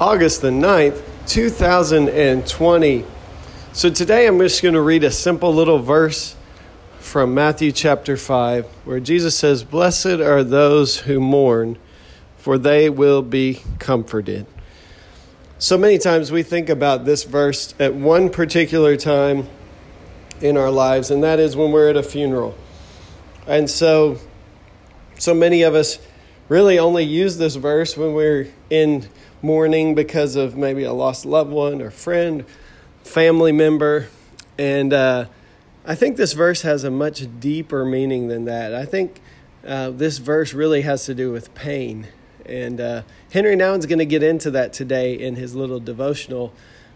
August the 9th, 2020. So today I'm just going to read a simple little verse from Matthew chapter 5 where Jesus says, Blessed are those who mourn, for they will be comforted. So many times we think about this verse at one particular time in our lives, and that is when we're at a funeral. And so, so many of us really only use this verse when we're in mourning because of maybe a lost loved one or friend, family member. And uh, I think this verse has a much deeper meaning than that. I think uh, this verse really has to do with pain. And uh, Henry Nouwen's going to get into that today in his little devotional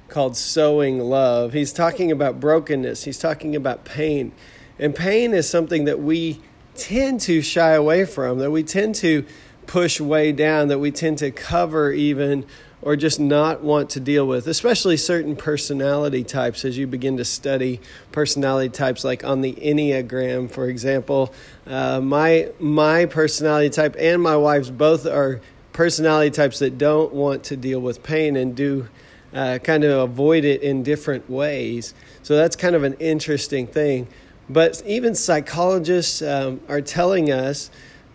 called Sowing Love. He's talking about brokenness, he's talking about pain. And pain is something that we tend to shy away from, that we tend to push way down that we tend to cover even or just not want to deal with, especially certain personality types as you begin to study personality types, like on the Enneagram, for example. Uh, my, my personality type and my wife's both are personality types that don't want to deal with pain and do uh, kind of avoid it in different ways. So that's kind of an interesting thing. But even psychologists um, are telling us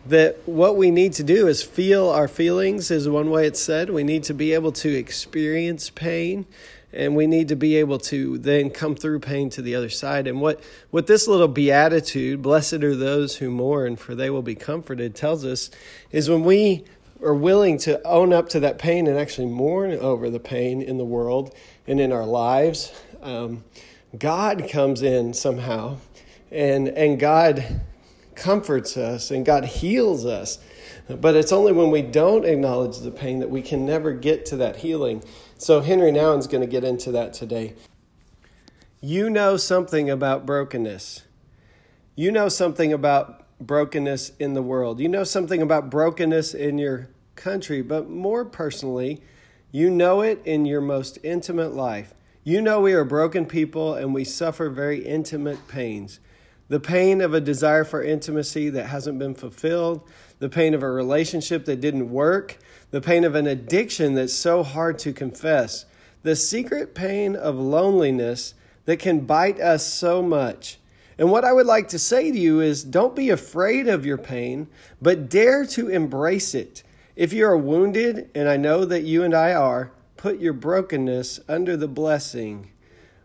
that what we need to do is feel our feelings, is one way it's said. We need to be able to experience pain and we need to be able to then come through pain to the other side. And what, what this little beatitude, blessed are those who mourn, for they will be comforted, tells us is when we are willing to own up to that pain and actually mourn over the pain in the world and in our lives, um, God comes in somehow and, and God comforts us and God heals us. But it's only when we don't acknowledge the pain that we can never get to that healing. So Henry Nouwen's going to get into that today. You know something about brokenness. You know something about brokenness in the world. You know something about brokenness in your country, but more personally, you know it in your most intimate life. You know we are broken people and we suffer very intimate pains the pain of a desire for intimacy that hasn't been fulfilled, the pain of a relationship that didn't work, the pain of an addiction that's so hard to confess, the secret pain of loneliness that can bite us so much. And what I would like to say to you is don't be afraid of your pain, but dare to embrace it. If you are wounded, and I know that you and I are, put your brokenness under the blessing.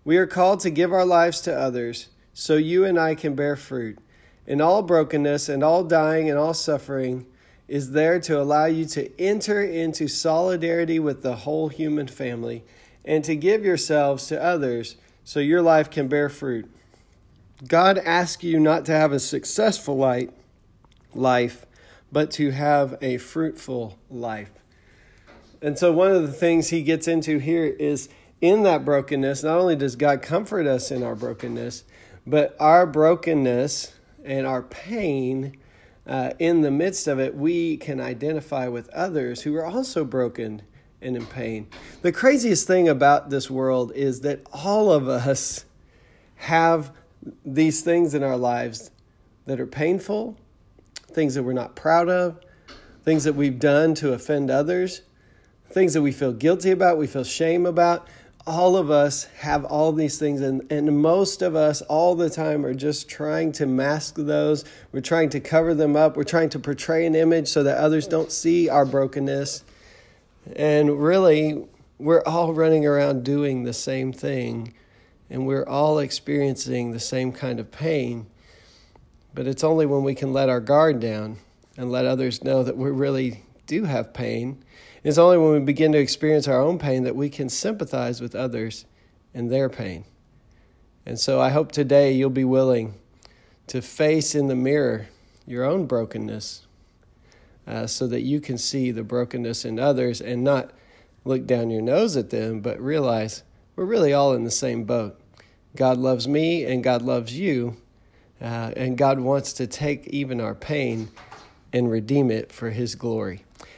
We are called to give our lives to others so you and I can bear fruit. And all brokenness and all dying and all suffering is there to allow you to enter into solidarity with the whole human family and to give yourselves to others so your life can bear fruit. God asks you not to have a successful life, but to have a fruitful life. And so, one of the things he gets into here is in that brokenness, not only does God comfort us in our brokenness, but our brokenness and our pain, uh, in the midst of it, we can identify with others who are also broken and in pain. The craziest thing about this world is that all of us have these things in our lives that are painful, things that we're not proud of, things that we've done to offend others, things that we feel guilty about, we feel shame about all of us have all these things, and, and most of us all the time are just trying to mask those. We're trying to cover them up. We're trying to portray an image so that others don't see our brokenness. And really, we're all running around doing the same thing, and we're all experiencing the same kind of pain. But it's only when we can let our guard down and let others know that we really do have pain it's only when we begin to experience our own pain that we can sympathize with others in their pain. And so I hope today you'll be willing to face in the mirror your own brokenness uh, so that you can see the brokenness in others and not look down your nose at them, but realize we're really all in the same boat. God loves me and God loves you, uh, and God wants to take even our pain and redeem it for His glory.